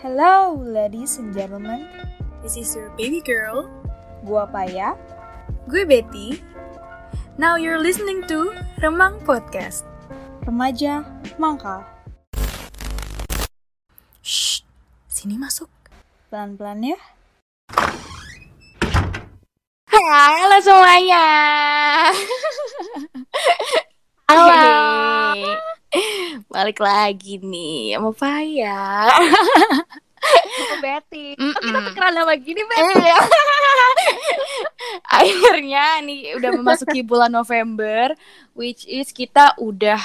Hello, ladies and gentlemen. This is your baby girl. Gua Paya. Gue Betty. Now you're listening to Remang Podcast. Remaja mangkal. Shh, sini masuk. Pelan-pelan ya. Halo semuanya. Halo. Balik lagi nih sama Paya. Aku Betty. Mm-mm. Kok kita tukeran nama gini, Betty? Eh, Akhirnya nih udah memasuki bulan November, which is kita udah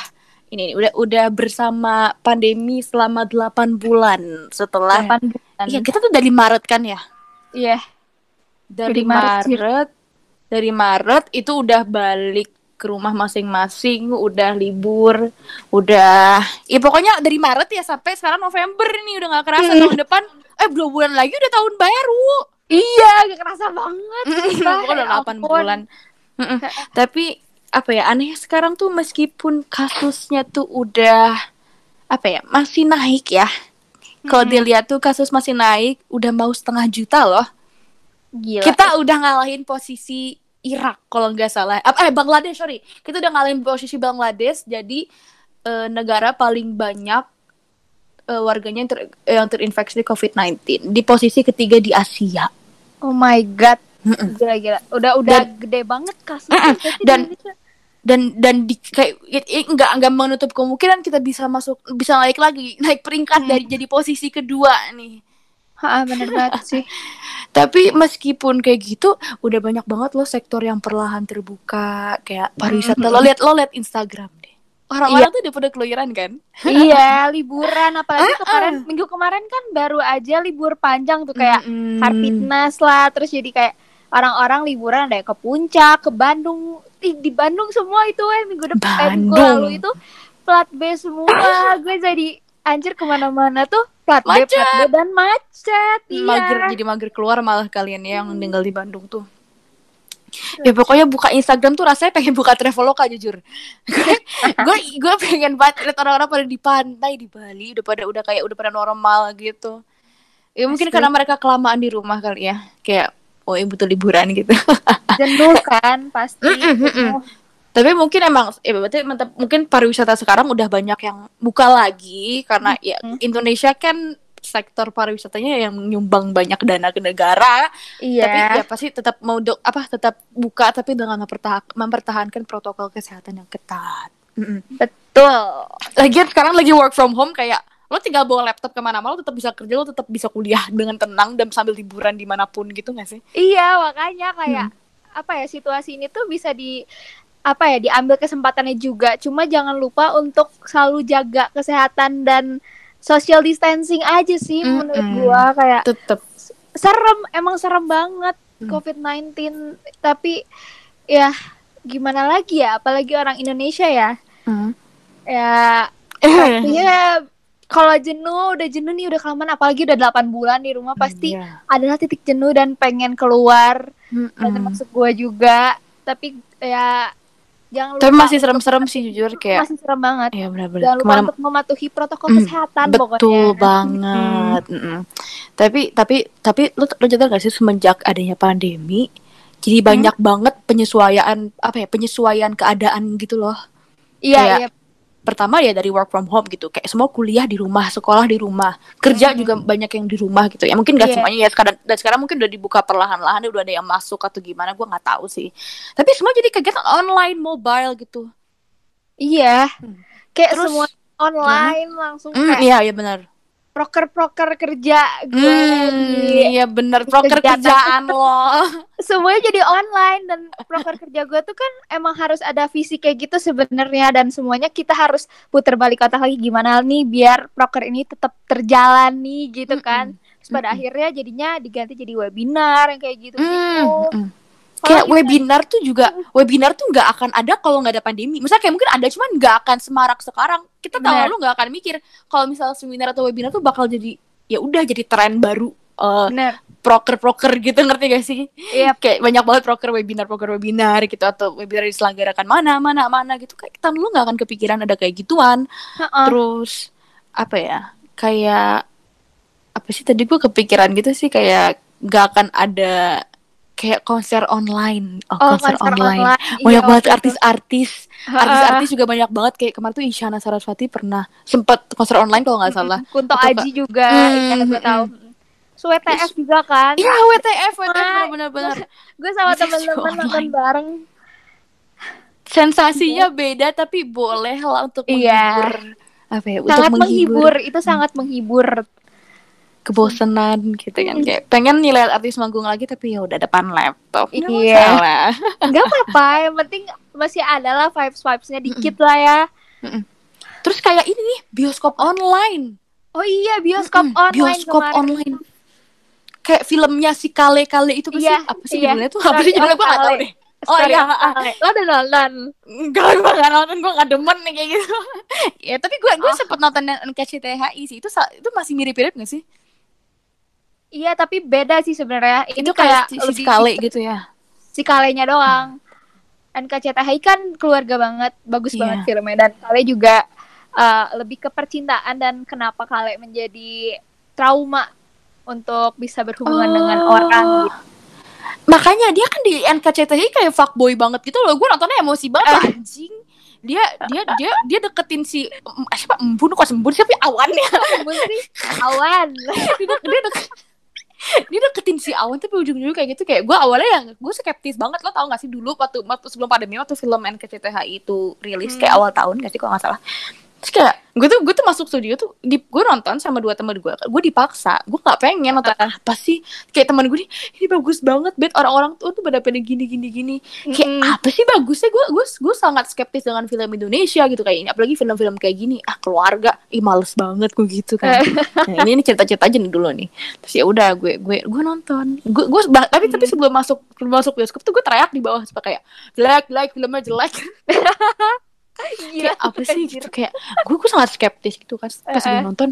ini udah udah bersama pandemi selama 8 bulan setelah 8 bulan. Iya, kita tuh dari Maret kan ya? Iya. Dari Dari Maret. Maret dari Maret itu udah balik ke rumah masing-masing, udah libur, udah ya pokoknya dari Maret ya sampai sekarang November nih udah nggak kerasa Hmm. tahun depan eh dua bulan lagi udah tahun baru. Iya, gak kerasa banget. Pokoknya udah Ya 8 ampun. bulan. Mm-mm. Tapi apa ya aneh sekarang tuh meskipun kasusnya tuh udah apa ya masih naik ya. Kalau dilihat tuh kasus masih naik, udah mau setengah juta loh. Gila. Kita udah ngalahin posisi Irak kalau nggak salah. Eh Bangladesh sorry. Kita udah ngalahin posisi Bangladesh jadi eh, negara paling banyak eh, warganya yang, ter- yang terinfeksi COVID-19 di posisi ketiga di Asia. Oh my god. Mm-mm. Gila gila. Udah udah Dan- gede banget kasusnya. Dan-. Dan dan di kayak i- i- nggak nggak menutup kemungkinan kita bisa masuk bisa naik lagi naik peringkat Hmm. dari jadi posisi kedua nih. Ha, bener banget sih. Tapi meskipun kayak gitu, udah banyak banget loh sektor yang perlahan terbuka, kayak pariwisata. Lo liat lo liat Instagram deh. Orang-orang tuh udah pada keluyuran kan? iya, liburan apalagi kemarin minggu kemarin kan baru aja libur panjang tuh kayak Mm-mm. Harpitnas lah, terus jadi kayak orang-orang liburan ada ke puncak, ke Bandung, Ih, di Bandung semua itu eh minggu depan eh, minggu lalu itu plat B semua, gue jadi anjir ke mana-mana tuh plat B, Macet. plat B dan macet, iya. mager jadi mager keluar malah kalian ya yang tinggal di Bandung tuh. Ya pokoknya buka Instagram tuh rasanya pengen buka Traveloka jujur. gue gue pengen banget liat orang-orang pada di pantai di Bali udah pada udah kayak udah pada normal gitu. Ya mungkin Asli. karena mereka kelamaan di rumah kali ya. Kayak oh ya butuh liburan gitu. Jenuh kan pasti. jenuh. Tapi mungkin emang ya berarti mungkin pariwisata sekarang udah banyak yang buka lagi karena ya Indonesia kan sektor pariwisatanya yang nyumbang banyak dana ke negara. Iya. Tapi ya pasti tetap mau do- apa tetap buka tapi dengan mempertahan- mempertahankan protokol kesehatan yang ketat. Mm-mm. Betul. Lagian sekarang lagi work from home kayak lo tinggal bawa laptop ke mana-mana lo tetap bisa kerja lo tetap bisa kuliah dengan tenang dan sambil liburan di mana pun gitu gak sih? Iya, makanya kayak apa ya situasi ini tuh bisa di apa ya diambil kesempatannya juga. Cuma jangan lupa untuk selalu jaga kesehatan dan social distancing aja sih menurut Mm-mm. gua kayak Tetap. serem, emang serem banget Hmm. COVID-19 tapi ya gimana lagi ya apalagi orang Indonesia ya. Ya Iya, kalau jenuh, udah jenuh nih, udah kelamaan, apalagi udah 8 bulan di rumah, pasti Iya. adalah titik jenuh dan pengen keluar. Dan Mm-mm. termasuk gue juga. Tapi ya jangan lupa. Tapi masih serem-serem sih jujur kayak Masih serem banget. ya benar-benar Jangan lupa ke mana untuk mematuhi protokol Mm, kesehatan betul pokoknya. banget Mm-mm. tapi tapi tapi lo lo sadar gak sih semenjak adanya pandemi jadi banyak banget penyesuaian apa ya penyesuaian keadaan gitu loh Iya, Kayak- iya. Pertama ya dari work from home gitu kayak semua kuliah di rumah sekolah di rumah kerja juga banyak yang di rumah gitu ya mungkin gak Iya. semuanya ya sekarang dan sekarang mungkin udah dibuka perlahan-lahan udah ada yang masuk atau gimana gue nggak tahu sih tapi semua jadi kegiatan online mobile gitu Iya. Hmm. Kayak Terus, semua online langsung Hmm, kayak iya iya benar proker-proker kerja gue Hmm, di iya bener proker kerjaan lo. semuanya jadi online dan proker kerja gue tuh kan emang harus ada visi kayak gitu sebenarnya dan semuanya kita harus puter balik otak lagi gimana nih biar proker ini tetap terjalan nih gitu kan. Terus pada akhirnya jadinya diganti jadi webinar yang kayak gitu gitu Hmm, mm. Kayak webinar tuh juga webinar tuh nggak akan ada kalau nggak ada pandemi misalnya kayak mungkin ada cuman nggak akan semarak sekarang kita tahun Benar. lalu nggak akan mikir kalau misalnya seminar atau webinar tuh bakal jadi ya udah jadi tren baru Bener. proker-proker gitu ngerti gak sih? Iya. Kayak banyak banget proker webinar, proker webinar gitu atau webinar diselenggarakan mana, mana, mana gitu. Kayak kita dulu nggak akan kepikiran ada kayak gituan. Heeh. Terus apa ya? Kayak apa sih tadi gue kepikiran gitu sih kayak nggak akan ada kayak konser online. Oh, Oh, konser, konser online. online. Banyak Iya, banget artis-artis. Artis-artis juga banyak banget kayak kemarin tuh Isyana Sarasvati pernah sempat konser online kalau nggak salah. Kunto Atau Aji juga, Hmm, ya gue hmm, tahu. So, WTF juga kan. Iya, WTF, WTF Wah, benar-benar. Gue sama temen-temen nonton bareng. Sensasinya beda tapi boleh lah untuk Iya. menghibur apa ya? Untuk Sangat menghibur menghibur, itu sangat menghibur. Kebosanan gitu kan. Kayak pengen nih lihat artis manggung lagi tapi ya udah depan laptop. Nggak Iya. masalah. Enggak apa-apa, yang penting masih ada lah vibes-vibesnya dikit lah ya. terus kayak ini nih bioskop online. Oh iya, bioskop Mm-mm, online bioskop kemarin. online. Kayak filmnya si kale kale itu apa sih? Iya, apa sih iya. judulnya tuh? Apa sih judulnya? of gue nggak tahu deh. Oh iya. Lo udah nonton? enggak gue nggak nonton. Gue nggak demen nih kayak gitu. Ya tapi gue gue Oh. sempet nonton NKCTHI sih. Itu itu masih mirip-mirip gak sih Iya, tapi beda sih sebenarnya. Ini itu kayak si, si kale gitu ya si kalenya doang. NKCTHI kan keluarga banget, bagus Iya. banget filmnya dan Kale juga uh, lebih ke percintaan dan kenapa Kale menjadi trauma untuk bisa berhubungan dengan Oh. orang gitu. Makanya dia kan di NKCTI kayak fuckboy banget gitu loh. Gue nontonnya emosi banget lah, anjing. Dia dia dia dia deketin si em, siapa embun kok sembun siapa ya? awan ya. Embun sih awan. dia, dek- dia, dek- dia deketin si awan tapi ujung-ujungnya kayak gitu kayak gue awalnya yang gue skeptis banget lo tau gak sih dulu waktu, waktu sebelum pandemi waktu film NKCTHI itu rilis kayak awal tahun gak sih kalau nggak salah terus kayak gue tuh gue tuh masuk studio tuh di gue nonton sama dua teman gue gue dipaksa gue nggak pengen nonton. Apa sih? Kayak teman gue nih ini bagus banget bet. Orang-orang tuh tuh pada pada gini gini gini. Kayak Mm. apa sih bagusnya? Gue gue gue sangat skeptis dengan film Indonesia gitu kayak ini. Apalagi film-film kayak gini. Ah keluarga. Ih males banget gue gitu kan. Nah, ini ini cerita-cerita aja nih dulu nih. Terus ya udah gue gue gue nonton. Gue gue bah- tapi tapi sebelum masuk sebelum masuk bioskop tuh gue teriak di bawah kayak jelek jelek filmnya jelek Gila. kayak apa sih gitu kayak gue gue sangat skeptis gitu kan pas gue nonton.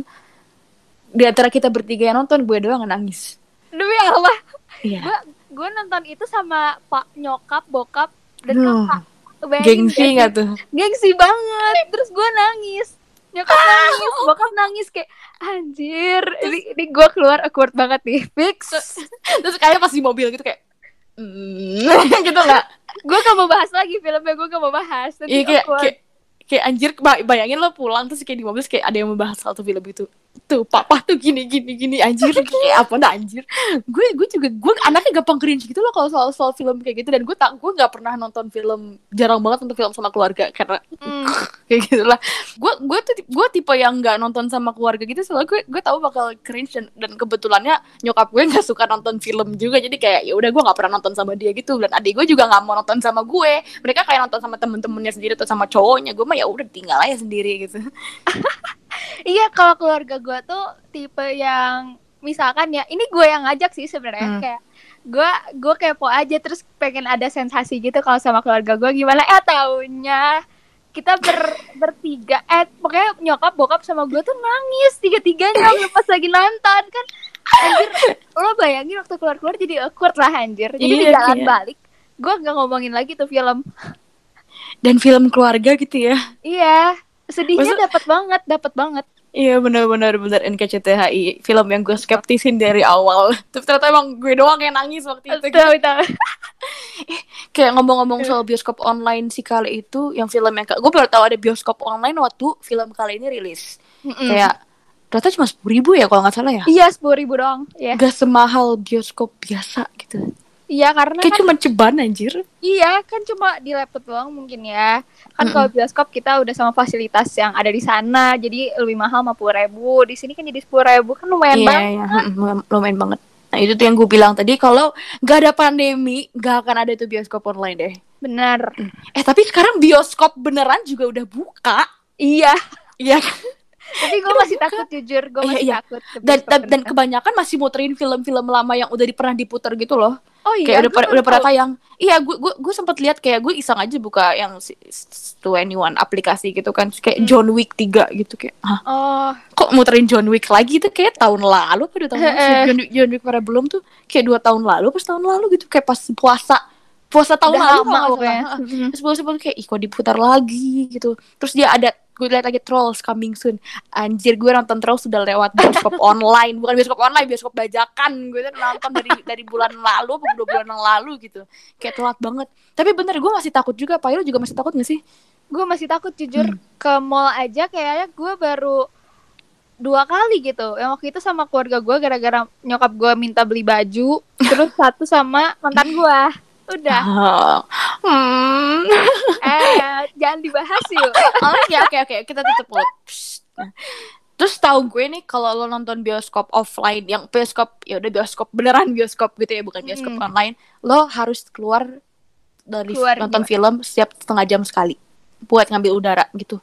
Di antara kita bertiga yang nonton gue doang nangis. Demi Allah, iya. Gue gue nonton itu sama pak nyokap, bokap dan Duh, kakak. Bayangin gengsi gak nggak tuh? Gengsi banget. Terus gue nangis. Nyokap nangis bokap nangis kayak anjir ini, ini gue keluar awkward banget nih. Fix. Terus kayak pas di mobil gitu kayak mm, gitu nggak gue gak mau bahas lagi filmnya gue gak mau bahas. Iya kayak, kayak kayak anjir ba- bayangin lo pulang terus kayak di mobil kayak ada yang membahas satu film itu tuh papa tuh gini gini gini anjir. Kayak apa dah anjir? Gue gue juga gue anaknya gampang cringe gitu loh kalau soal soal film kayak gitu. Dan gue tak gue nggak pernah nonton film jarang banget nonton film sama keluarga karena Hmm. kayak gitulah gue gue tuh gue tipe yang nggak nonton sama keluarga gitu soalnya gue gue tahu bakal cringe dan, dan kebetulannya nyokap gue nggak suka nonton film juga. Jadi kayak ya udah gue nggak pernah nonton sama dia gitu. Dan adik gue juga nggak mau nonton sama gue. Mereka kayak nonton sama temen-temennya sendiri atau sama cowoknya. Gue mah ya udah tinggal aja sendiri gitu iya kalau keluarga gue tuh tipe yang misalkan ya ini gue yang ngajak sih sebenarnya. Hmm. kayak gue gue kepo aja terus pengen ada sensasi gitu kalau sama keluarga gue gimana. Eh taunya kita ber bertiga eh pokoknya nyokap bokap sama gue tuh nangis tiga tiganya pas lagi nonton kan. Anjir lo bayangin waktu keluar keluar jadi awkward lah anjir. Jadi di Iya, jalan iya. balik gue nggak ngomongin lagi tuh film. Dan film keluarga gitu ya. Iya sedihnya dapat banget dapat banget Iya benar-benar benar NKCTHI film yang gue skeptisin dari awal. Tapi ternyata emang gue doang yang nangis waktu itu. tahu Kayak ngomong-ngomong soal bioskop online si kali itu, yang film yang gue baru tahu ada bioskop online waktu film kali ini rilis. Kayak ternyata cuma sepuluh ribu ya kalau nggak salah ya. Iya sepuluh ribu dong. Iya. Gak semahal bioskop biasa gitu. Iya karena Kayak kan cuma ceban anjir. iya kan cuma di laptop doang mungkin ya. Kan kalau bioskop kita udah sama fasilitas yang ada di sana, jadi lebih mahal lima puluh ribu. Di sini kan jadi sepuluh ribu kan lumayan Iya, banget. iya, mm, lumayan banget. Nah itu tuh yang gue bilang tadi kalau nggak ada pandemi nggak akan ada tuh bioskop online deh. Bener. Eh tapi sekarang bioskop beneran juga udah buka. Iya. Iya kan? Tapi gue masih takut jujur, gue Iya, masih iya. takut. ke dan dan, kebanyakan masih muterin film-film lama yang udah pernah diputar gitu loh. Oh iya, kayak udah pernah udah pernah tayang. Iya gue gue gue sempat lihat kayak gue iseng aja buka yang to anyone aplikasi gitu kan. Kayak Hmm. John Wick 3 gitu kayak Hah, Oh, kok muterin John Wick lagi tuh? Kayak tahun lalu apa dua tahun lalu. John Wick, John Wick pada belum tuh. Kayak dua tahun lalu pas tahun lalu gitu. Kayak pas puasa puasa tahun udah lalu lama. Mm-mm. Terus gue sempat kayak ih kok diputar lagi gitu terus dia ada gue lihat lagi Trolls coming soon anjir gue nonton Trolls sudah lewat bioskop online bukan bioskop online bioskop bajakan gue tuh nonton dari dari bulan lalu apa dua bulan yang lalu gitu kayak telat banget tapi bener gue masih takut juga Pak juga masih takut gak sih Gue masih takut jujur Hmm. ke mall aja kayaknya gue baru dua kali gitu. Yang waktu itu sama keluarga gue gara-gara nyokap gue minta beli baju, terus satu sama mantan gue. Udah. Ah. hmm. Eh, jangan dibahas yuk. Oke oke oke kita tutup mulut. Nah, Terus tahu gue nih kalau lo nonton bioskop offline yang bioskop ya udah bioskop beneran bioskop gitu ya bukan bioskop Mm. online lo harus keluar dari Keluar nonton film setiap setengah jam sekali buat ngambil udara gitu.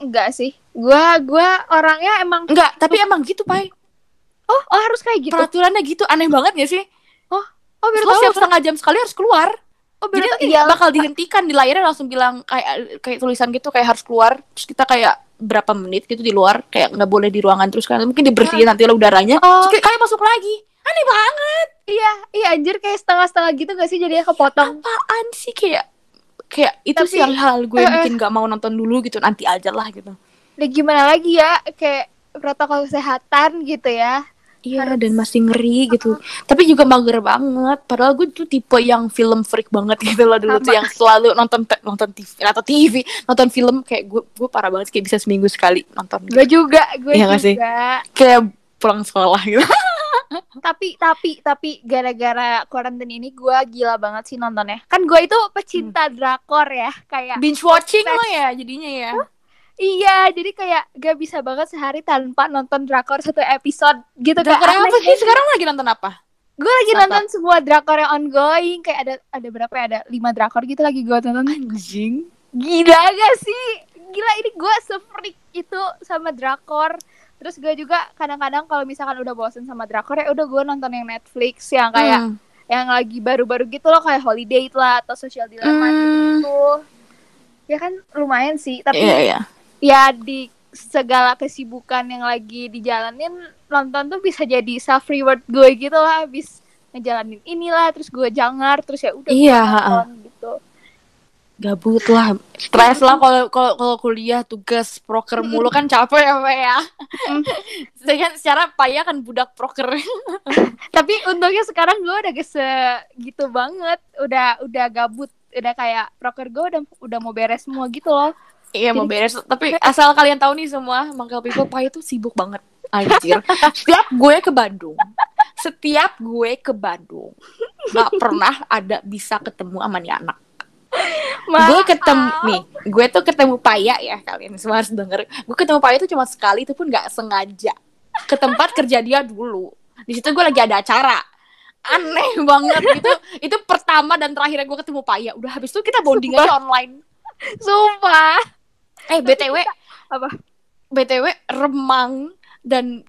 Enggak sih. Gua gua orangnya emang Enggak, tapi emang gitu, Pai. oh, oh harus kayak gitu. Peraturannya gitu aneh banget gak sih? Oh, baru Lo tahu. setengah jam sekali harus keluar. Oh, baru Jadi nanti Iya. bakal dihentikan di layarnya langsung bilang kayak kayak tulisan gitu kayak harus keluar. Terus kita kayak berapa menit gitu di luar kayak nggak boleh di ruangan terus kan mungkin dibersihin nanti lo udaranya Oh. terus kayak masuk lagi aneh banget Iya, iya anjir kayak setengah-setengah gitu gak sih jadinya kepotong. apaan sih kayak kayak itu Tapi- sih yang hal gue Eh, eh. bikin nggak mau nonton dulu gitu nanti aja lah gitu Nah, gimana lagi ya kayak protokol kesehatan gitu ya. Iya dan masih ngeri gitu Tapi juga mager banget Padahal gue tuh tipe yang film freak banget gitu loh Dulu tuh yang selalu nonton te- nonton TV Atau TV Nonton film kayak gue gue parah banget Kayak bisa seminggu sekali nonton gitu. Gue juga, gue Iya nggak sih? juga. Kayak pulang sekolah gitu Tapi tapi tapi gara-gara karantina ini gue gila banget sih nontonnya. Kan gue itu pecinta Hmm. drakor ya, kayak Binge watching lo ya jadinya ya Iya, jadi kayak gak bisa banget sehari tanpa nonton drakor satu episode gitu Drakor Kayak apa sih? banget. Sekarang lagi nonton apa? Gue lagi nonton semua drakor yang ongoing kayak ada ada berapa ya? Ada lima drakor gitu lagi gue tonton. Anjing Gila gak sih? Gila ini gue se-freak itu sama drakor. Terus gue juga kadang-kadang kalau misalkan udah bosen sama drakor ya udah gue nonton yang Netflix yang kayak Hmm. yang lagi baru-baru gitu loh kayak Holiday lah atau Social Dilemma Hmm. gitu. Ya kan lumayan sih, tapi Iya iya ya di segala kesibukan yang lagi dijalanin nonton tuh bisa jadi self reward gue gitu lah. Habis ngejalanin inilah terus gue jangar terus ya udah Iya, nonton gitu. Gabut lah. Stres lah kalau kalau kalau kuliah tugas proker mulu. Kan capek ya Pak ya. Saya kan secara payah kan budak proker. Tapi untungnya sekarang gue udah gak gitu banget. Udah udah gabut. Udah kayak proker gue udah udah mau beres semua gitu loh Iya mau beres. Tapi asal kalian tahu nih semua Mangkal People Pie itu sibuk banget. Anjir. Setiap gue ke Bandung Setiap gue ke Bandung Gak pernah ada bisa ketemu sama nih anak. Gue ketemu Nih Gue tuh ketemu Paya ya Kalian semua harus denger. Gue ketemu Paya itu cuma sekali Itu pun gak sengaja. Ke tempat kerja dia dulu. Di situ gue lagi ada acara. Aneh banget. Gitu itu pertama dan terakhirnya gue ketemu Paya. Udah habis itu kita bonding aja online. Sumpah eh btw apa? Btw remang dan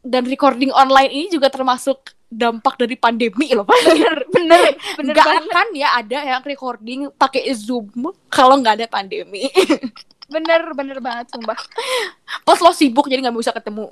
dan recording online ini juga termasuk dampak dari pandemi loh bener bener bener nggak banget. akan ya ada yang recording pakai zoom kalau nggak ada pandemi. Bener bener banget sumpah. Pas lo sibuk jadi nggak bisa ketemu.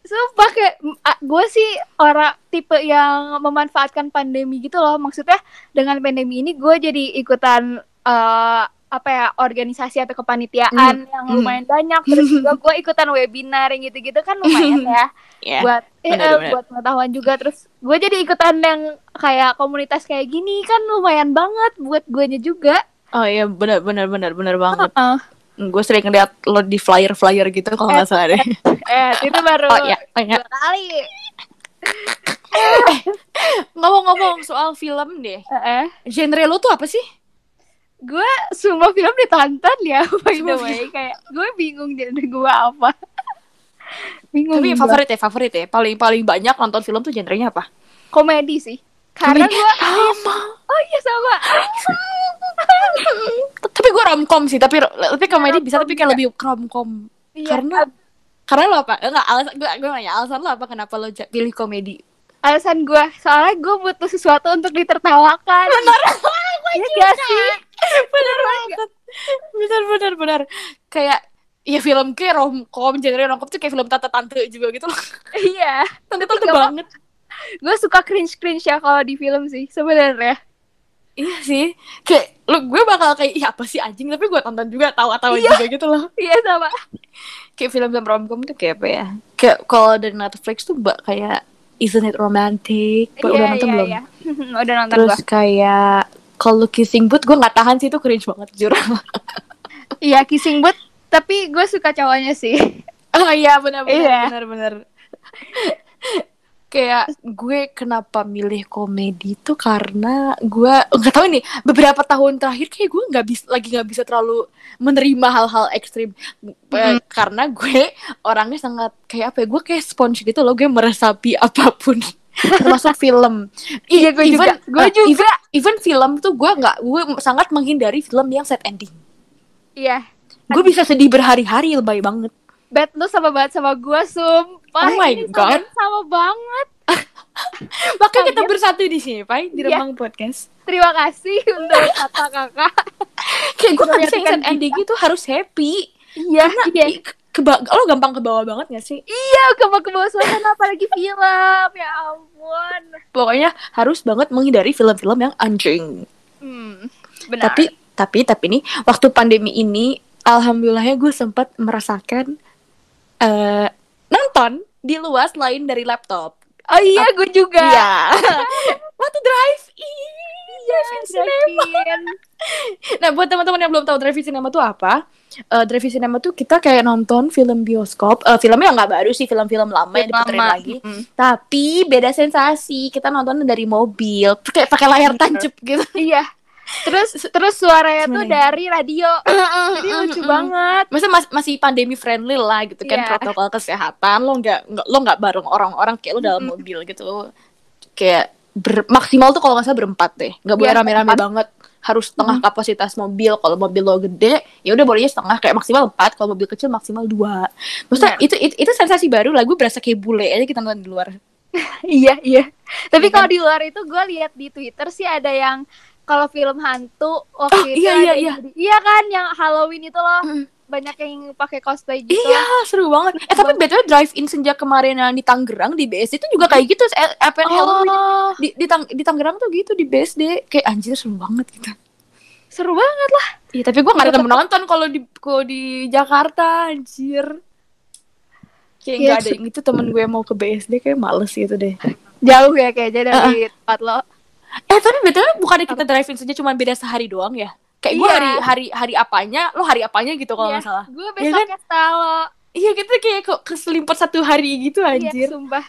Sumpah kayak gue sih orang tipe yang memanfaatkan pandemi gitu loh. Maksudnya dengan pandemi ini gue jadi ikutan eh, apa ya organisasi atau kepanitiaan yang hmm. lumayan banyak. Terus juga gue ikutan webinar yang gitu-gitu kan lumayan ya. ya buat eh, bener, eh, bener. buat pengetahuan juga. Terus gue jadi ikutan yang kayak komunitas kayak gini kan lumayan banget buat guanya juga. oh iya benar benar benar benar banget Heeh. gue sering ngeliat lo di flyer flyer gitu kalau nggak salah deh Eh itu baru oh iya oh, iya. dua kali. ngomong-ngomong soal film deh Heeh. genre lo tuh apa sih gue semua film ditonton ya by the way. kayak gue bingung genre gue apa. Bingung tapi favorit ya favorit ya. Paling paling banyak nonton film tuh genrenya apa? Komedi sih. Karena gue sama. oh iya sama. Tapi gue romcom sih. Tapi tapi komedi bisa tapi kayak lebih romcom iya, Karena- Karena lo apa? Enggak, alasan gue gue nanya alasan lo apa kenapa lo pilih komedi? Alasan gue, soalnya gue butuh sesuatu untuk ditertawakan. Benar. Iya gak sih? Bener banget. Bener bener bener. Kayak ya film kayak romcom, genre romcom tuh kayak film tante-tante juga gitu loh. Iya. Tante-tante Gak apa- banget. Gue suka cringe-cringe ya kalau di film sih, sebenarnya. Iya sih. Kayak lo gue bakal kayak iya apa sih anjing tapi gue tonton juga tawa-tawa juga gitu loh. Iya sama. Kayak film-film romcom tuh kayak apa ya? Kayak kalau dari Netflix tuh mbak kayak Isn't It Romantic? Mbak udah Iya, nonton iya, belum? iya. Udah nonton Terus gue. kayak kalau Kissing Booth gue nggak tahan sih itu cringe banget jujur. Iya, kissing booth. Tapi gue suka cowoknya sih. oh iya benar benar Iya. benar benar. kayak gue kenapa milih komedi tuh karena gue nggak tahu nih beberapa tahun terakhir kayak gue nggak bisa lagi nggak bisa terlalu menerima hal-hal ekstrim Eh, karena gue orangnya sangat kayak apa ya gue kayak sponge gitu loh gue meresapi apa pun termasuk film Iya, gue juga. Gue eh, juga. even, even film tuh gue nggak gue sangat menghindari film yang sad ending Iya. gue bisa sedih berhari-hari lebay banget Bet lu sama banget sama gue, sumpah. Oh my Ini God. Sama, sama banget. Makanya kita bersatu di sini, Pai, di Iya. Remang Podcast. Terima kasih untuk kata kakak. Kayak gue nggak bisa ending itu harus happy. Iya, iya. Keba lo gampang ke bawah banget gak sih? Iya, ke ke bawah suasana apalagi film. Ya ampun. Pokoknya harus banget menghindari film-film yang anjing. Hmm, benar. Tapi tapi tapi nih waktu pandemi ini alhamdulillahnya gue sempat merasakan eh nonton di luar selain dari laptop. oh iya, gue juga. Iya. waktu drive in. drive-in cinema. Drive-in. Nah, buat teman-teman yang belum tahu drive-in cinema tuh apa? Eh drive-in cinema tuh kita kayak nonton film bioskop. Eh filmnya nggak baru sih, film-film lama yang diputerin Lama. lagi. Mm. Tapi beda sensasi. Kita nonton dari mobil, kayak pakai layar tancap gitu. Iya. Terus terus suaranya tuh Gimana ya? dari radio. Jadi lucu banget. Masa mas- masih pandemi friendly lah gitu kan Iya. protokol kesehatan lo nggak lo nggak bareng orang-orang kayak lo dalam mobil gitu kayak ber- maksimal tuh kalau nggak salah berempat deh nggak boleh Iya, rame-rame banget harus setengah kapasitas mobil kalau mobil lo gede ya udah bolehnya setengah kayak maksimal empat kalau mobil kecil maksimal dua maksudnya Benar. itu, itu itu sensasi baru lah gue berasa kayak bule aja kita nonton di luar Iya, iya. Tapi Iya kan? kalau di luar itu gue lihat di Twitter sih ada yang kalau film hantu waktu Oh, itu iya, iya, iya. Iya kan yang Halloween itu loh. Mm. Banyak yang pakai cosplay gitu. Iya, seru banget. Eh tapi btw drive in sejak kemarin yang di Tangerang di BSD itu juga kayak gitu. Eh, Apa Halloween Oh, di di, Tang- di Tangerang tuh gitu di BSD kayak anjir seru banget gitu. seru banget lah. Iya tapi gue gak ada temen nonton kalau di kalau di Jakarta anjir. Kayak Iya, gak ada yang itu temen gue mau ke BSD kayak males gitu deh. Jauh ya kayaknya dari tempat lo. Eh tapi betul bukannya kita drive in saja cuma beda sehari doang ya? Kayak gue Iya. hari hari hari apanya, lo hari apanya gitu kalau nggak salah. Gue Iya kan? besoknya salo. Iya kita kayak kok keselimpat satu hari gitu Iya, anjir. sumpah.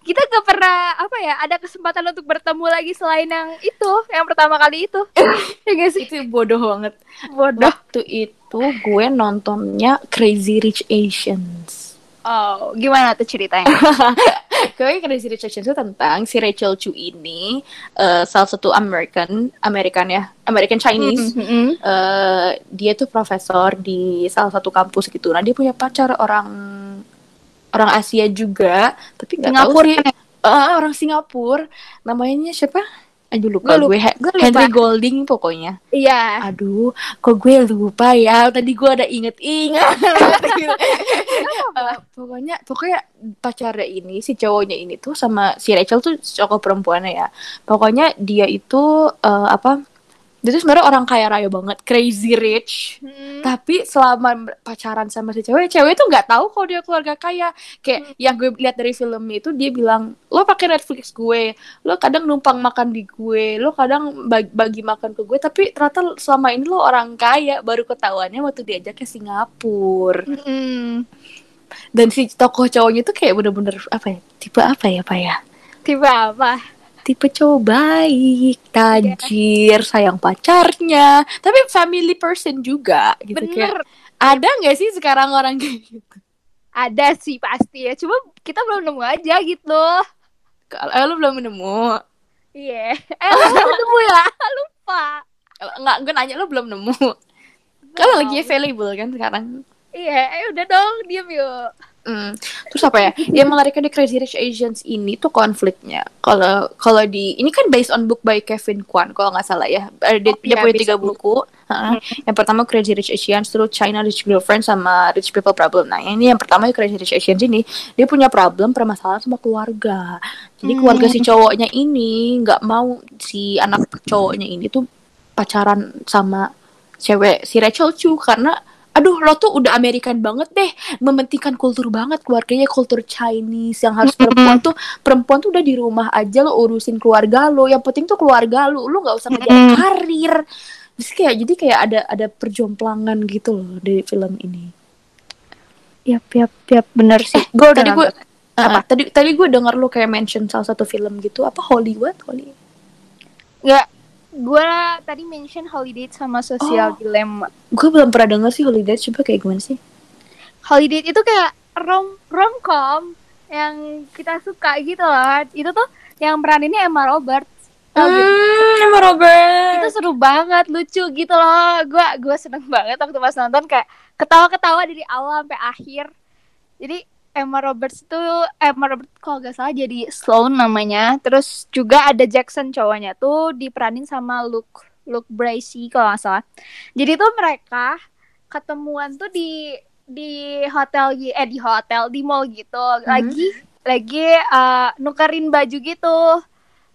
Kita gak pernah apa ya ada kesempatan untuk bertemu lagi selain yang itu, yang pertama kali itu. ya sih? Itu bodoh banget. Bodoh. Waktu itu gue nontonnya Crazy Rich Asians. Oh, gimana tuh ceritanya? Gue Crazy Rich Asians itu tentang si Rachel Chu ini eh, salah satu American, American ya, American Chinese. Mm-mm. Eh, dia tuh profesor di salah satu kampus gitu. Nah dia punya pacar orang orang Asia juga, tapi nggak tahu sih. Eh, orang Singapura. Namanya siapa? Aduh lupa Gua lupa. gue. Gua lupa. Henry Golding pokoknya. Iya. Aduh, kok gue lupa ya? Tadi gue ada inget-inget. Eh, pokoknya, pokoknya pacarnya ini, si cowoknya ini tuh sama si Rachel tuh cowok perempuannya ya. Pokoknya dia itu eh, apa? Dia tuh sebenarnya orang kaya raya banget, crazy rich. Mm. Tapi selama pacaran sama si cewek, cewek tuh nggak tahu kalau dia keluarga kaya. Kayak yang gue lihat dari film itu dia bilang, lo pakai Netflix gue, lo kadang numpang makan di gue, lo kadang bagi, bagi makan ke gue. Tapi ternyata selama ini lo orang kaya, baru ketahuannya waktu diajak ke Singapura. Mm. Dan si tokoh cowoknya tuh kayak bener-bener apa ya? Tipe apa ya, pak ya? Tipe apa? Tipe cowok baik, tajir, sayang pacarnya, tapi family person juga gitu kayak. Bener. Ada nggak sih sekarang orang kayak gitu? Ada sih pasti ya. Cuma kita belum nemu aja gitu. Kalau eh, lu belum nemu. Iya. Eh, lu belum nemu ya? Lupa. Kalau Nggak, gue nanya lu belum nemu. Kalau lagi available kan sekarang. Iya, eh udah dong, diam yuk. Mm. Terus apa ya? Yang menariknya di Crazy Rich Asians ini tuh konfliknya. Kalau kalau di ini kan based on book by Kevin Kwan kalau nggak salah ya. Dia, Oh, dia iya, punya tiga book. buku. Ha. Yang pertama Crazy Rich Asians, terus China Rich Girlfriend sama Rich People Problem. Nah ini yang pertama Crazy Rich Asians ini dia punya problem permasalahan sama keluarga. Jadi keluarga si cowoknya ini nggak mau si anak cowoknya ini tuh pacaran sama cewek si Rachel Chu karena aduh lo tuh udah American banget deh. Mementingkan kultur banget. Keluarganya kultur Chinese yang harus perempuan tuh perempuan tuh udah di rumah aja lo urusin keluarga lo. Yang penting tuh keluarga lo. Lo nggak usah Mm. karir. Terus kayak jadi kayak ada ada perjomplangan gitu loh di film ini. Yap, yap, yap, bener sih. gue udah tadi gue apa? Tadi tadi gue dengar lo kayak mention salah satu film gitu. Apa Hollywood? Holly Nggak, gue tadi mention Holiday sama Social Oh. Dilemma. gue belum pernah denger sih Holiday coba kayak gimana sih Holiday itu kayak rom romcom yang kita suka gitu loh. Itu tuh yang peraninnya Emma Roberts. Hmm, Emma Robert. Itu seru banget, lucu gitu loh. Gua gua seneng banget waktu pas nonton kayak ketawa-ketawa dari awal sampai akhir. Jadi Emma Roberts itu Emma Roberts kalau gak salah jadi Sloan namanya. Terus juga ada Jackson cowoknya tuh diperanin sama Luke Luke Bracey kalau nggak salah. Jadi tuh mereka ketemuan tuh di di hotel eh di hotel di mall gitu lagi lagi eh, nukerin baju gitu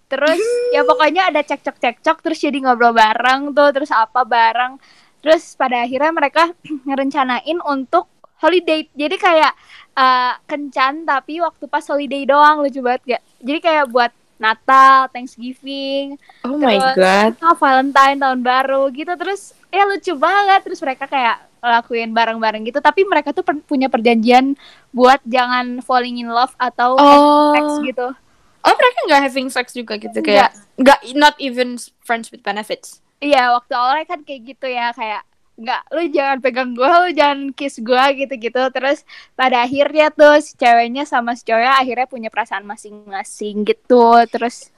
terus ya pokoknya ada cekcok cekcok terus jadi ngobrol bareng tuh terus apa bareng terus pada akhirnya mereka ngerencanain untuk holiday. Jadi kayak eh, kencan tapi waktu pas holiday doang lucu banget gak? Jadi kayak buat Natal Thanksgiving Oh my Terus- god. oh, Valentine tahun baru gitu. Terus ya lucu banget. Terus mereka kayak lakuin bareng-bareng gitu. Tapi mereka tuh per- punya perjanjian buat jangan falling in love atau Oh. sex gitu. Oh mereka nggak having sex juga gitu? Kayak nggak not even friends with benefits. iya waktu awalnya kan kayak gitu ya. Kayak nggak lu jangan pegang gue lu jangan kiss gue gitu-gitu. Terus pada akhirnya tuh si ceweknya sama si cowoknya akhirnya punya perasaan masing-masing gitu. Terus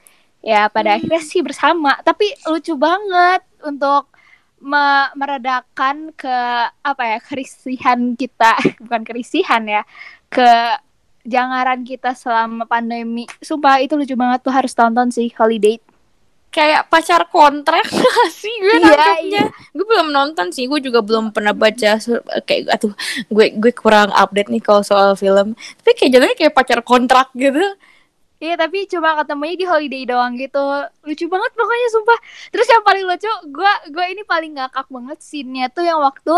ya pada akhirnya sih bersama. Tapi lucu banget untuk me- meredakan ke apa ya kerisihan kita. Bukan kerisihan ya ke jangaran kita selama pandemi. Sumpah itu lucu banget. Tuh harus tonton sih holiday Kayak pacar kontrak sih gue Iya, nangkepnya. Gue belum nonton sih. Gue juga belum pernah baca kayak atuh gue gue kurang update nih kalau soal film. Tapi kayak jadinya kayak pacar kontrak gitu. Iya tapi cuma ketemunya di holiday doang gitu Lucu banget pokoknya sumpah Terus yang paling lucu Gue gua ini paling ngakak banget Scene-nya tuh yang waktu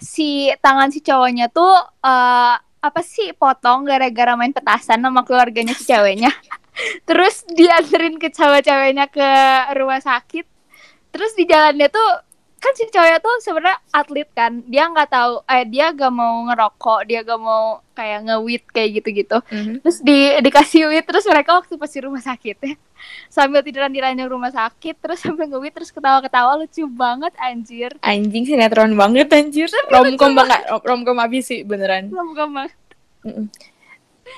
Si tangan si cowoknya tuh eh Apa sih potong gara-gara main petasan Sama keluarganya si ceweknya Terus dianterin ke cewek-ceweknya ke rumah sakit Terus di jalannya tuh kan si cowoknya tuh sebenarnya atlet kan dia nggak tahu eh dia gak mau ngerokok dia gak mau kayak ngewit kayak gitu-gitu terus di dikasih wit terus mereka waktu pas di rumah sakit ya sambil tiduran di ranjang rumah sakit terus sambil ngewit terus ketawa-ketawa lucu banget anjir Anjing sinetron banget anjir. Romcom banget. Romcom abis sih beneran. Lama-lama.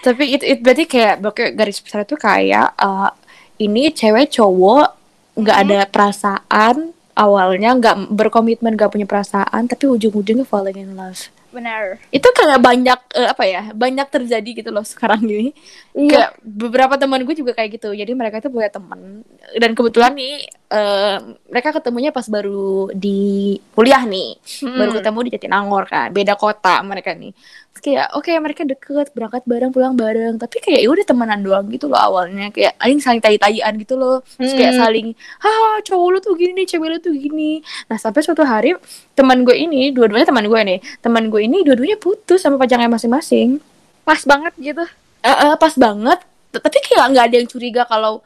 Tapi itu it, berarti kayak garis besar itu kayak eh, ini cewek cowok nggak ada perasaan awalnya nggak berkomitmen nggak punya perasaan tapi ujung-ujungnya falling in love. Benar. Itu kayak banyak eh, apa ya banyak terjadi gitu loh sekarang gini Iya. kayak beberapa teman gue juga kayak gitu. Jadi mereka tuh punya teman. Dan kebetulan nih eh, mereka ketemunya pas baru di kuliah nih. Baru ketemu di Jatinangor kan beda kota mereka nih. Terus kayak oke mereka deket berangkat bareng pulang bareng. Tapi kayak ya udah temenan doang gitu loh awalnya. Kayak aing saling tai-taian gitu loh. Terus kayak Hmm. saling ah cowok lu tuh gini cewek lu tuh gini. Nah sampai suatu hari teman gue ini dua-duanya teman gue nih. Teman gue ini dua-duanya putus sama pacarnya masing-masing. Pas banget gitu. Eh, eh, pas banget. Tapi kayak nggak ada yang curiga kalau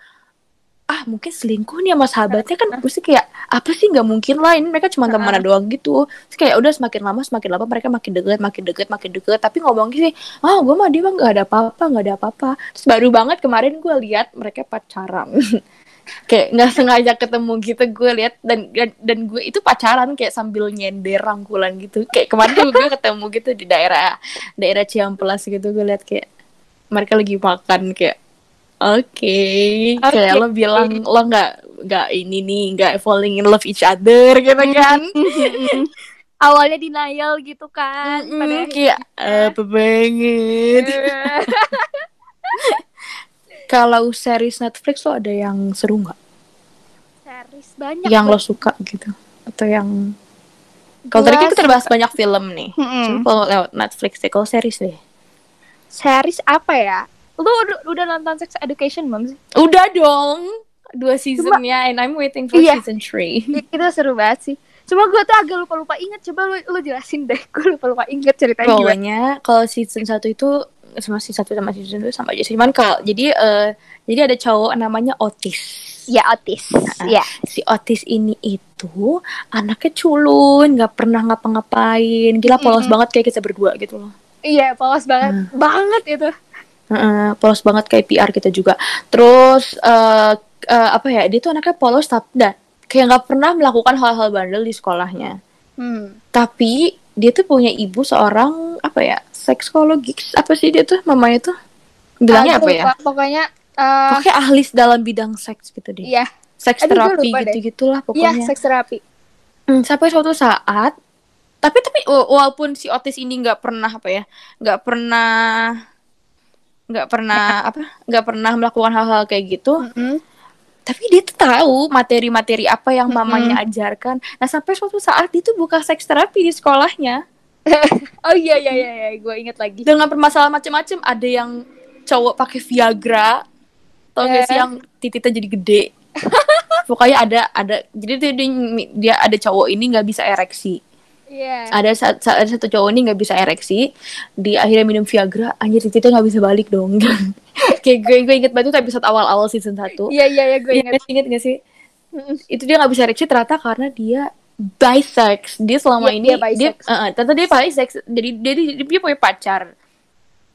ah mungkin selingkuh nih sama sahabatnya kan pasti kayak apa sih nggak mungkin lah ini mereka cuma temenan doang gitu. Terus kayak udah semakin lama semakin lama mereka makin deket makin deket makin deket. Tapi ngomong sih ah gue mah dia mah nggak ada apa-apa nggak ada apa-apa. Terus baru banget kemarin gue lihat mereka pacaran. Kayak nggak sengaja ketemu gitu gue lihat dan dan, dan gue itu pacaran kayak sambil nyender rangkulan gitu. Kayak kemarin tuh gue ketemu gitu di daerah daerah Ciamplas gitu gue lihat kayak mereka lagi makan kayak oke kayak lo bilang lo nggak nggak ini nih nggak falling in love each other gitu kan awalnya denial gitu kan pada Mm-mm, kayak apa banget. Kalau series Netflix lo ada yang seru nggak? series banyak Yang lo suka gitu? Atau yang kalau tadi kita udah bahas banyak film nih. Coba kalau lewat Netflix deh, kalau series deh. series apa ya lu udah, udah nonton Sex Education belum sih Udah dong. Dua seasonnya and I'm waiting for Iya. season 3. itu seru banget sih cuma gue tuh agak lupa lupa inget coba lu lu jelasin deh gue lupa lupa inget ceritanya Pokoknya kalau season 1 itu sama season 1 sama season 2 sama aja sih. Cuman kalau jadi eh jadi ada cowok namanya Otis. ya autis ya Si Otis ini itu anaknya culun, nggak pernah ngapa-ngapain. Gila polos Mm-mm. banget kayak kita berdua gitu loh. iya polos banget banget itu Heeh, polos banget kayak PR kita juga. Terus eh eh, apa ya? Dia tuh anaknya polos tapi dah kayak nggak pernah melakukan hal-hal bandel di sekolahnya. hmm. Tapi dia tuh punya ibu seorang apa ya? Seksologis apa sih dia tuh mamanya tuh? Bilangnya Ah, apa ya? pokoknya eh, Pokoknya ahli dalam bidang seks gitu deh. iya Seks Aduh, terapi gitu-gitulah iya pokoknya. seks terapi Hmm, sampai suatu saat tapi tapi wa- walaupun si Otis ini nggak pernah apa ya nggak pernah nggak pernah apa nggak pernah melakukan hal-hal kayak gitu Mm-mm. tapi dia tuh tahu materi-materi apa yang mamanya ajarkan nah sampai suatu saat dia tuh buka seks terapi di sekolahnya oh iya iya iya, iya. gue inget lagi dengan permasalahan macam-macam ada yang cowok pakai Viagra tau gak sih Eh. yang titiknya jadi gede pokoknya ada ada jadi dia, dia, dia ada cowok ini nggak bisa ereksi iya. Ada sa- sa- ada satu cowok ini nggak bisa ereksi. Di akhirnya minum Viagra. Anjir titiknya nggak bisa balik dong. Kayak gue gue inget banget itu episode awal-awal season 1 iya iya iya gue Iya, inget inget gak sih? Itu dia nggak bisa ereksi ternyata karena dia bisex. Dia selama Iya, ini dia dia eh, ternyata dia bisex. Jadi dia, dia, dia punya pacar.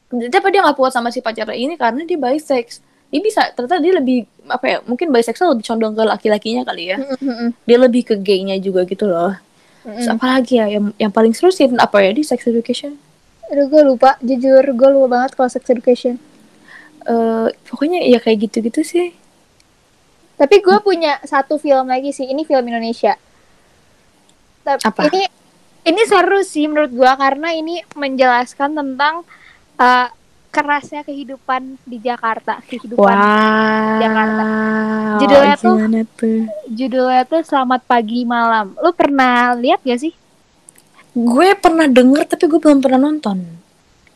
Tapi dia nggak puas sama si pacarnya ini? Karena dia bisex. Dia bisa ternyata dia lebih apa ya mungkin bisexual lebih condong ke laki-lakinya kali ya. Dia lebih ke gaynya juga gitu loh Terus apa lagi ya? Yang yang paling seru sih apa ya? Di sex education. Aduh gue lupa. Jujur gue lupa banget kalau sex education. Eh pokoknya ya kayak gitu-gitu sih. Tapi gue punya satu film lagi sih. Ini film Indonesia. Tapi Apa? ini ini seru sih menurut gue karena ini menjelaskan tentang eh, kerasnya kehidupan di Jakarta. Kehidupan wow Jakarta. Judulnya tuh- tuh judulnya tuh Selamat Pagi Malam. Lu pernah lihat gak sih? gue pernah denger tapi gue belum pernah nonton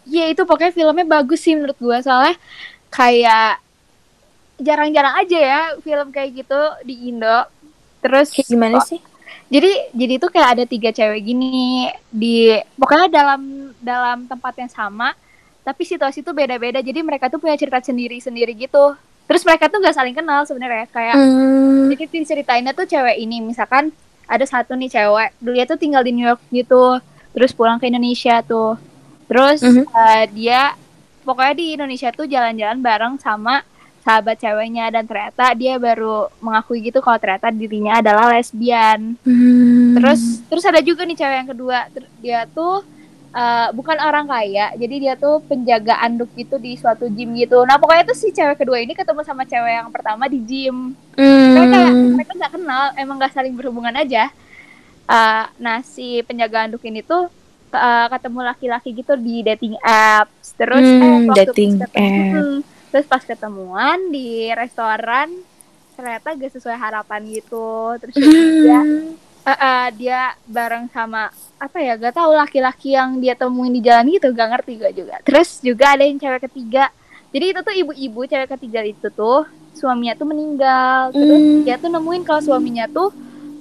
Iya itu pokoknya filmnya bagus sih menurut gue soalnya kayak jarang-jarang aja ya film kayak gitu di Indo. Terus kayak gimana sih jadi jadi itu kayak ada tiga cewek gini di pokoknya dalam dalam tempat yang sama tapi situasi itu beda-beda jadi mereka tuh punya cerita sendiri-sendiri gitu terus mereka tuh nggak saling kenal sebenarnya kayak Hmm. jadi diceritainnya tuh cewek ini misalkan ada satu nih cewek dulu dia tuh tinggal di New York gitu terus pulang ke Indonesia tuh terus Mhm. eh, dia pokoknya di Indonesia tuh jalan-jalan bareng sama sahabat ceweknya dan ternyata dia baru mengakui gitu kalau ternyata dirinya adalah lesbian Hmm. terus terus ada juga nih cewek yang kedua dia tuh eh, bukan orang kaya jadi dia tuh penjaga anduk gitu di suatu gym gitu nah pokoknya tuh si cewek kedua ini ketemu sama cewek yang pertama di gym Hmm. mereka mereka nggak kenal emang nggak saling berhubungan aja Eh, nah si penjaga anduk ini tuh eh, ketemu laki-laki gitu di dating apps terus Hmm, eh, waktu pas dating ketemu- app. Hmm, terus pas ketemuan di restoran ternyata gak sesuai harapan gitu terus dia Hmm. Eh, eh, dia bareng sama apa ya gak tahu laki-laki yang dia temuin di jalan gitu gak ngerti gue juga. Terus juga ada yang cewek ketiga. Jadi itu tuh ibu-ibu cewek ketiga itu tuh suaminya tuh meninggal. Terus Hmm. dia tuh nemuin kalau suaminya tuh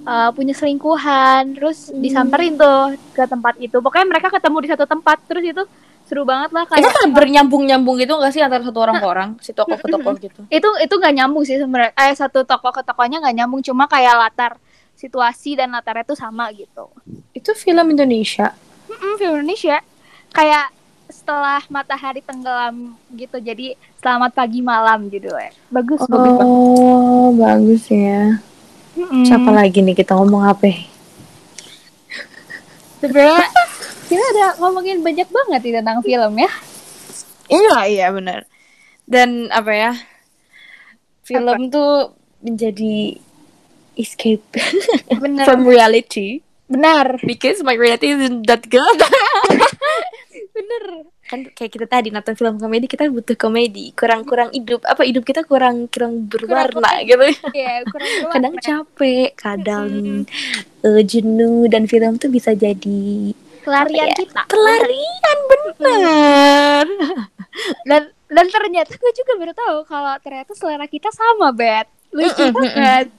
uh, punya selingkuhan. Terus Hmm. disamperin tuh ke tempat itu. Pokoknya mereka ketemu di satu tempat. Terus itu seru banget lah itu kayak kan bernyambung-nyambung gitu gak sih antara satu orang ke orang? Si tokoh ke tokoh gitu. Itu itu nggak nyambung sih sebenarnya. Eh satu toko ke tokonya nggak nyambung. Cuma kayak latar situasi dan latarnya tuh sama gitu itu film Indonesia Mm, film Indonesia kayak setelah matahari tenggelam gitu jadi selamat pagi malam judulnya bagus bagus banget oh bagus ya Mm-mm. siapa lagi nih kita ngomong apa ya? sebenarnya kita ada ngomongin banyak banget nih tentang film ya Iya, iya benar. Dan apa ya? Film tuh menjadi escape bener from reality. Benar. because my reality isn't that good. Bener. kan kayak kita tadi nonton film komedi kita butuh komedi kurang kurang hidup apa hidup kita kurang kurang berwarna gitu Iya, kurang berwarna. kadang capek kadang eh, jenuh dan film tuh bisa jadi pelarian Iya. kita. pelarian bener Dan dan ternyata gue juga baru tahu kalau ternyata selera kita sama, Bet. Lucu banget.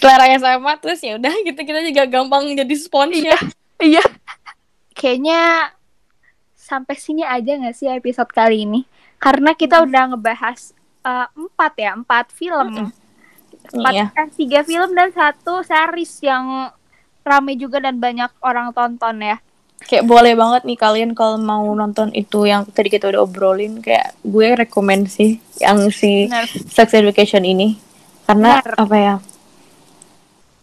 Yang sama terus ya udah gitu kita juga gampang jadi sponsnya Iya. Kayaknya sampai sini aja nggak sih episode kali ini? Karena kita udah ngebahas eh, empat ya, empat film. Empat, iya eh, tiga film dan satu series yang rame juga dan banyak orang tonton ya. kayak boleh banget nih kalian kalau mau nonton itu yang tadi kita udah obrolin kayak gue rekomend sih yang si Benar. sex education ini karena Benar. apa ya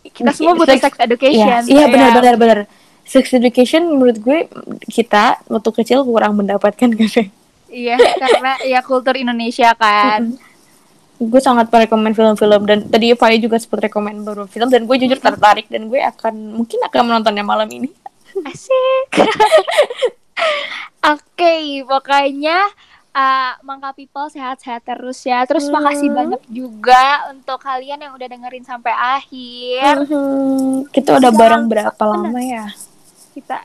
Kita semua butuh Sex- sex education. Iya, iya benar Ya. benar benar. Sex education menurut gue kita waktu kecil kurang mendapatkan kan. Iya, karena ya kultur Indonesia kan. gue sangat merekomend film-film dan tadi Fai juga sempat rekomend beberapa film dan gue jujur tertarik dan gue akan mungkin akan menontonnya malam ini. Asik. Oke, pokoknya uh, Mangka People sehat-sehat terus ya. Terus makasih Hmm. banyak juga untuk kalian yang udah dengerin sampai akhir. Mhm. Kita udah Iya, bareng berapa bener. lama ya? Kita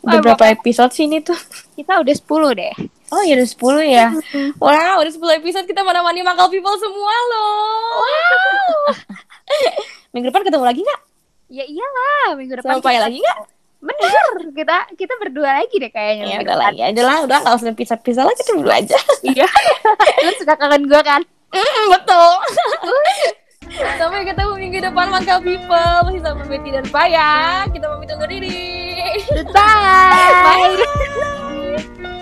Udah Ah, berapa episode sih ini tuh? kita udah 10 deh. Oh ya udah 10 ya. Wow, udah 10 episode kita menemani Mangkal People semua loh. Wow. Minggu depan ketemu lagi nggak? Ya iyalah, minggu depan. Kita- lagi nggak? Bener, kita kita berdua lagi deh kayaknya. Ya udah lagi aja lah, udah nggak usah pisah-pisah lah kita berdua aja. Iya. Lu suka kangen gue kan? Mm, betul. Sampai ketemu minggu depan Mangkal People masih sama Betty dan Paya. Kita pamit undur diri. Bye. Bye.